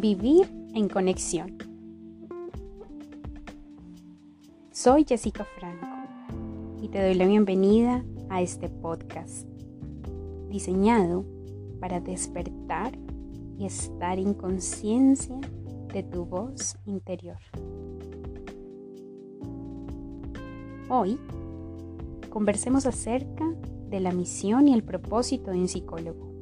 Vivir en conexión. Soy Jessica Franco y te doy la bienvenida a este podcast diseñado para despertar y estar en conciencia de tu voz interior. Hoy conversemos acerca de la misión y el propósito de un psicólogo.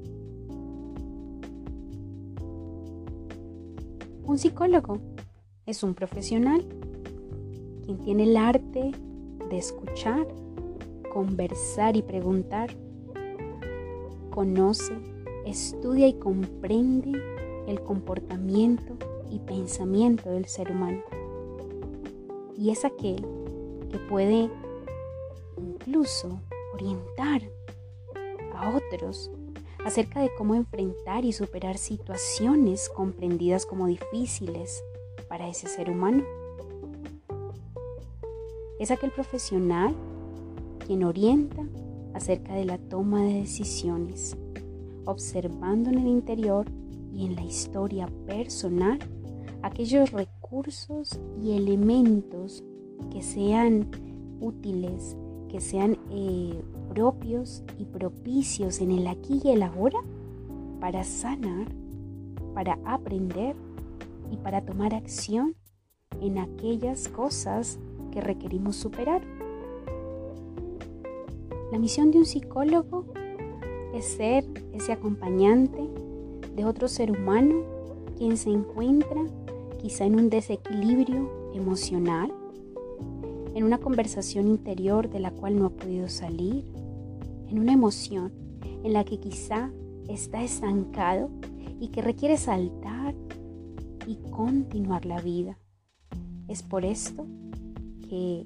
Un psicólogo es un profesional quien tiene el arte de escuchar, conversar y preguntar. Conoce, estudia y comprende el comportamiento y pensamiento del ser humano. Y es aquel que puede incluso orientar a otros acerca de cómo enfrentar y superar situaciones comprendidas como difíciles para ese ser humano. Es aquel profesional quien orienta acerca de la toma de decisiones, observando en el interior y en la historia personal aquellos recursos y elementos que sean útiles, que sean eh, propios y propicios en el aquí y el ahora para sanar, para aprender y para tomar acción en aquellas cosas que requerimos superar. La misión de un psicólogo es ser ese acompañante de otro ser humano quien se encuentra quizá en un desequilibrio emocional, en una conversación interior de la cual no ha podido salir, en una emoción en la que quizá está estancado y que requiere saltar y continuar la vida. Es por esto que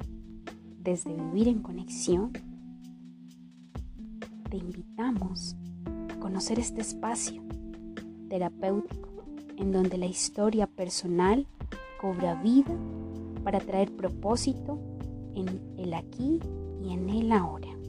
desde vivir en conexión te invitamos a conocer este espacio terapéutico en donde la historia personal cobra vida para traer propósito en el aquí y en el ahora.